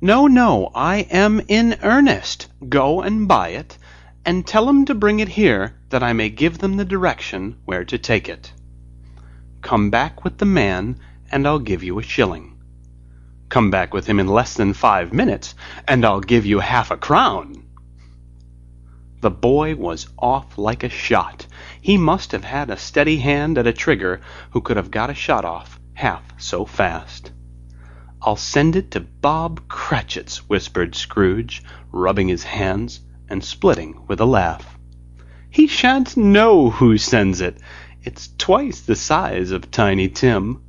No, no, I am in earnest. Go and buy it, and tell 'em to bring it here that I may give them the direction where to take it. Come back with the man, and I'll give you a shilling. Come back with him in less than five minutes, and I'll give you half a crown. The boy was off like a shot. He must have had a steady hand at a trigger who could have got a shot off half so fast. I'll send it to Bob Cratchit's, whispered Scrooge, rubbing his hands and splitting with a laugh. He shan't know who sends it. It's twice the size of Tiny Tim.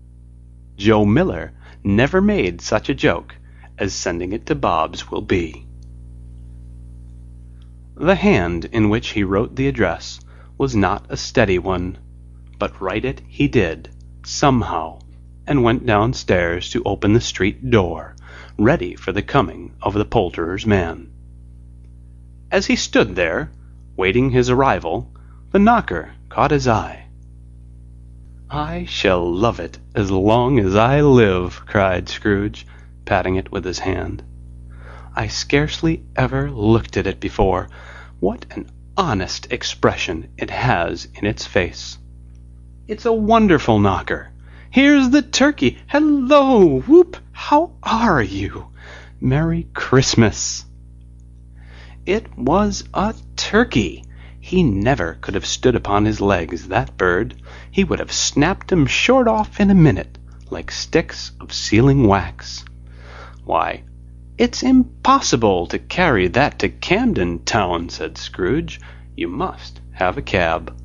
Joe Miller never made such a joke as sending it to Bob's will be. The hand in which he wrote the address was not a steady one, but write it he did, somehow and went downstairs to open the street door, ready for the coming of the poulterer's man. As he stood there, waiting his arrival, the knocker caught his eye. I shall love it as long as I live, cried Scrooge, patting it with his hand. I scarcely ever looked at it before. What an honest expression it has in its face. It's a wonderful knocker. Here's the turkey. Hello, Whoop! How are you? Merry Christmas. It was a turkey. He never could have stood upon his legs, that bird. He would have snapped 'em short off in a minute, like sticks of sealing wax. Why, it's impossible to carry that to Camden Town, said Scrooge. You must have a cab.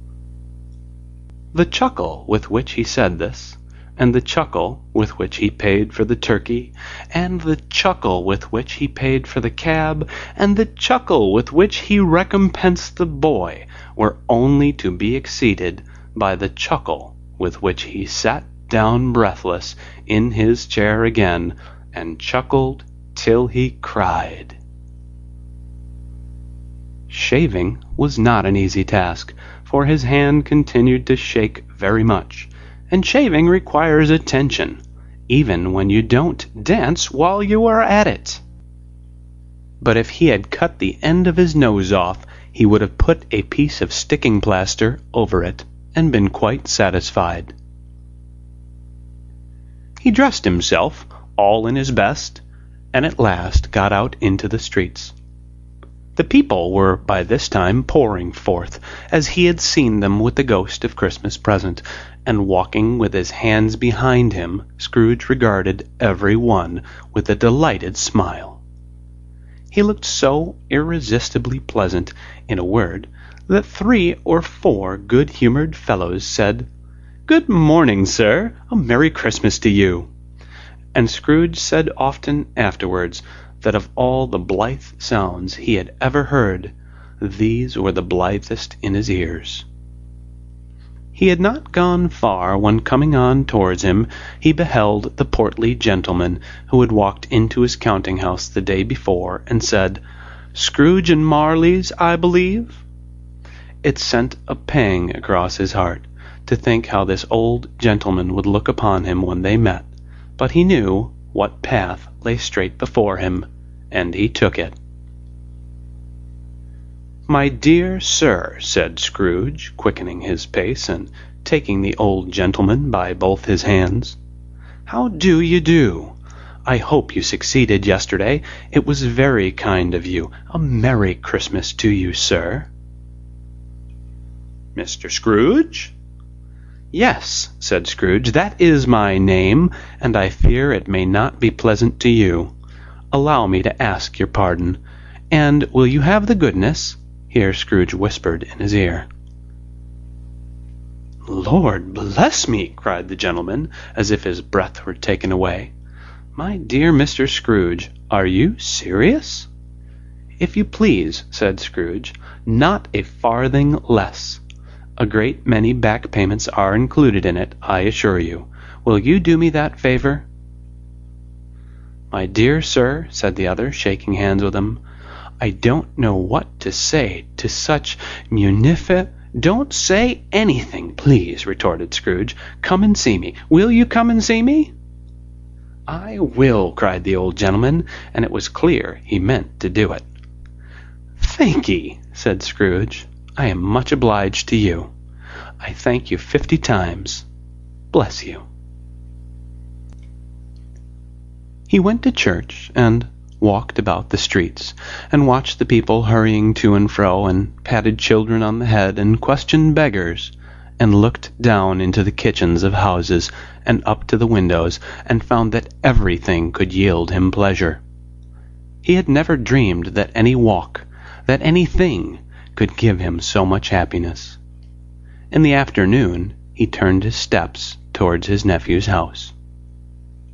The chuckle with which he said this and the chuckle with which he paid for the turkey, and the chuckle with which he paid for the cab, and the chuckle with which he recompensed the boy, were only to be exceeded by the chuckle with which he sat down breathless in his chair again, and chuckled till he cried. Shaving was not an easy task, for his hand continued to shake very much and shaving requires attention, even when you don't dance while you are at it. But if he had cut the end of his nose off, he would have put a piece of sticking plaster over it and been quite satisfied. He dressed himself, all in his best, and at last got out into the streets. The people were by this time pouring forth, as he had seen them with the ghost of Christmas present, and walking with his hands behind him, Scrooge regarded every one with a delighted smile. He looked so irresistibly pleasant, in a word, that three or four good-humored fellows said, Good morning, sir. A Merry Christmas to you. And Scrooge said often afterwards that of all the blithe sounds he had ever heard, these were the blithest in his ears. He had not gone far when coming on towards him he beheld the portly gentleman who had walked into his counting house the day before and said, Scrooge and Marley's, I believe? It sent a pang across his heart to think how this old gentleman would look upon him when they met, but he knew what path lay straight before him, and he took it. My dear sir, said Scrooge, quickening his pace, and taking the old gentleman by both his hands, how do you do? I hope you succeeded yesterday. It was very kind of you. A Merry Christmas to you, sir. Mr. Scrooge? Yes, said Scrooge, that is my name, and I fear it may not be pleasant to you. Allow me to ask your pardon. And will you have the goodness here Scrooge whispered in his ear. Lord bless me! cried the gentleman, as if his breath were taken away. My dear Mr. Scrooge, are you serious? If you please, said Scrooge, not a farthing less. A great many back payments are included in it, I assure you. Will you do me that favor? My dear sir, said the other, shaking hands with him, I don't know what to say to such munifi Don't say anything, please, retorted Scrooge. Come and see me. Will you come and see me? I will, cried the old gentleman, and it was clear he meant to do it. Thank'ee, said Scrooge. I am much obliged to you. I thank you fifty times. Bless you. He went to church, and walked about the streets, and watched the people hurrying to and fro, and patted children on the head, and questioned beggars, and looked down into the kitchens of houses, and up to the windows, and found that everything could yield him pleasure. He had never dreamed that any walk, that anything, could give him so much happiness. In the afternoon he turned his steps towards his nephew's house.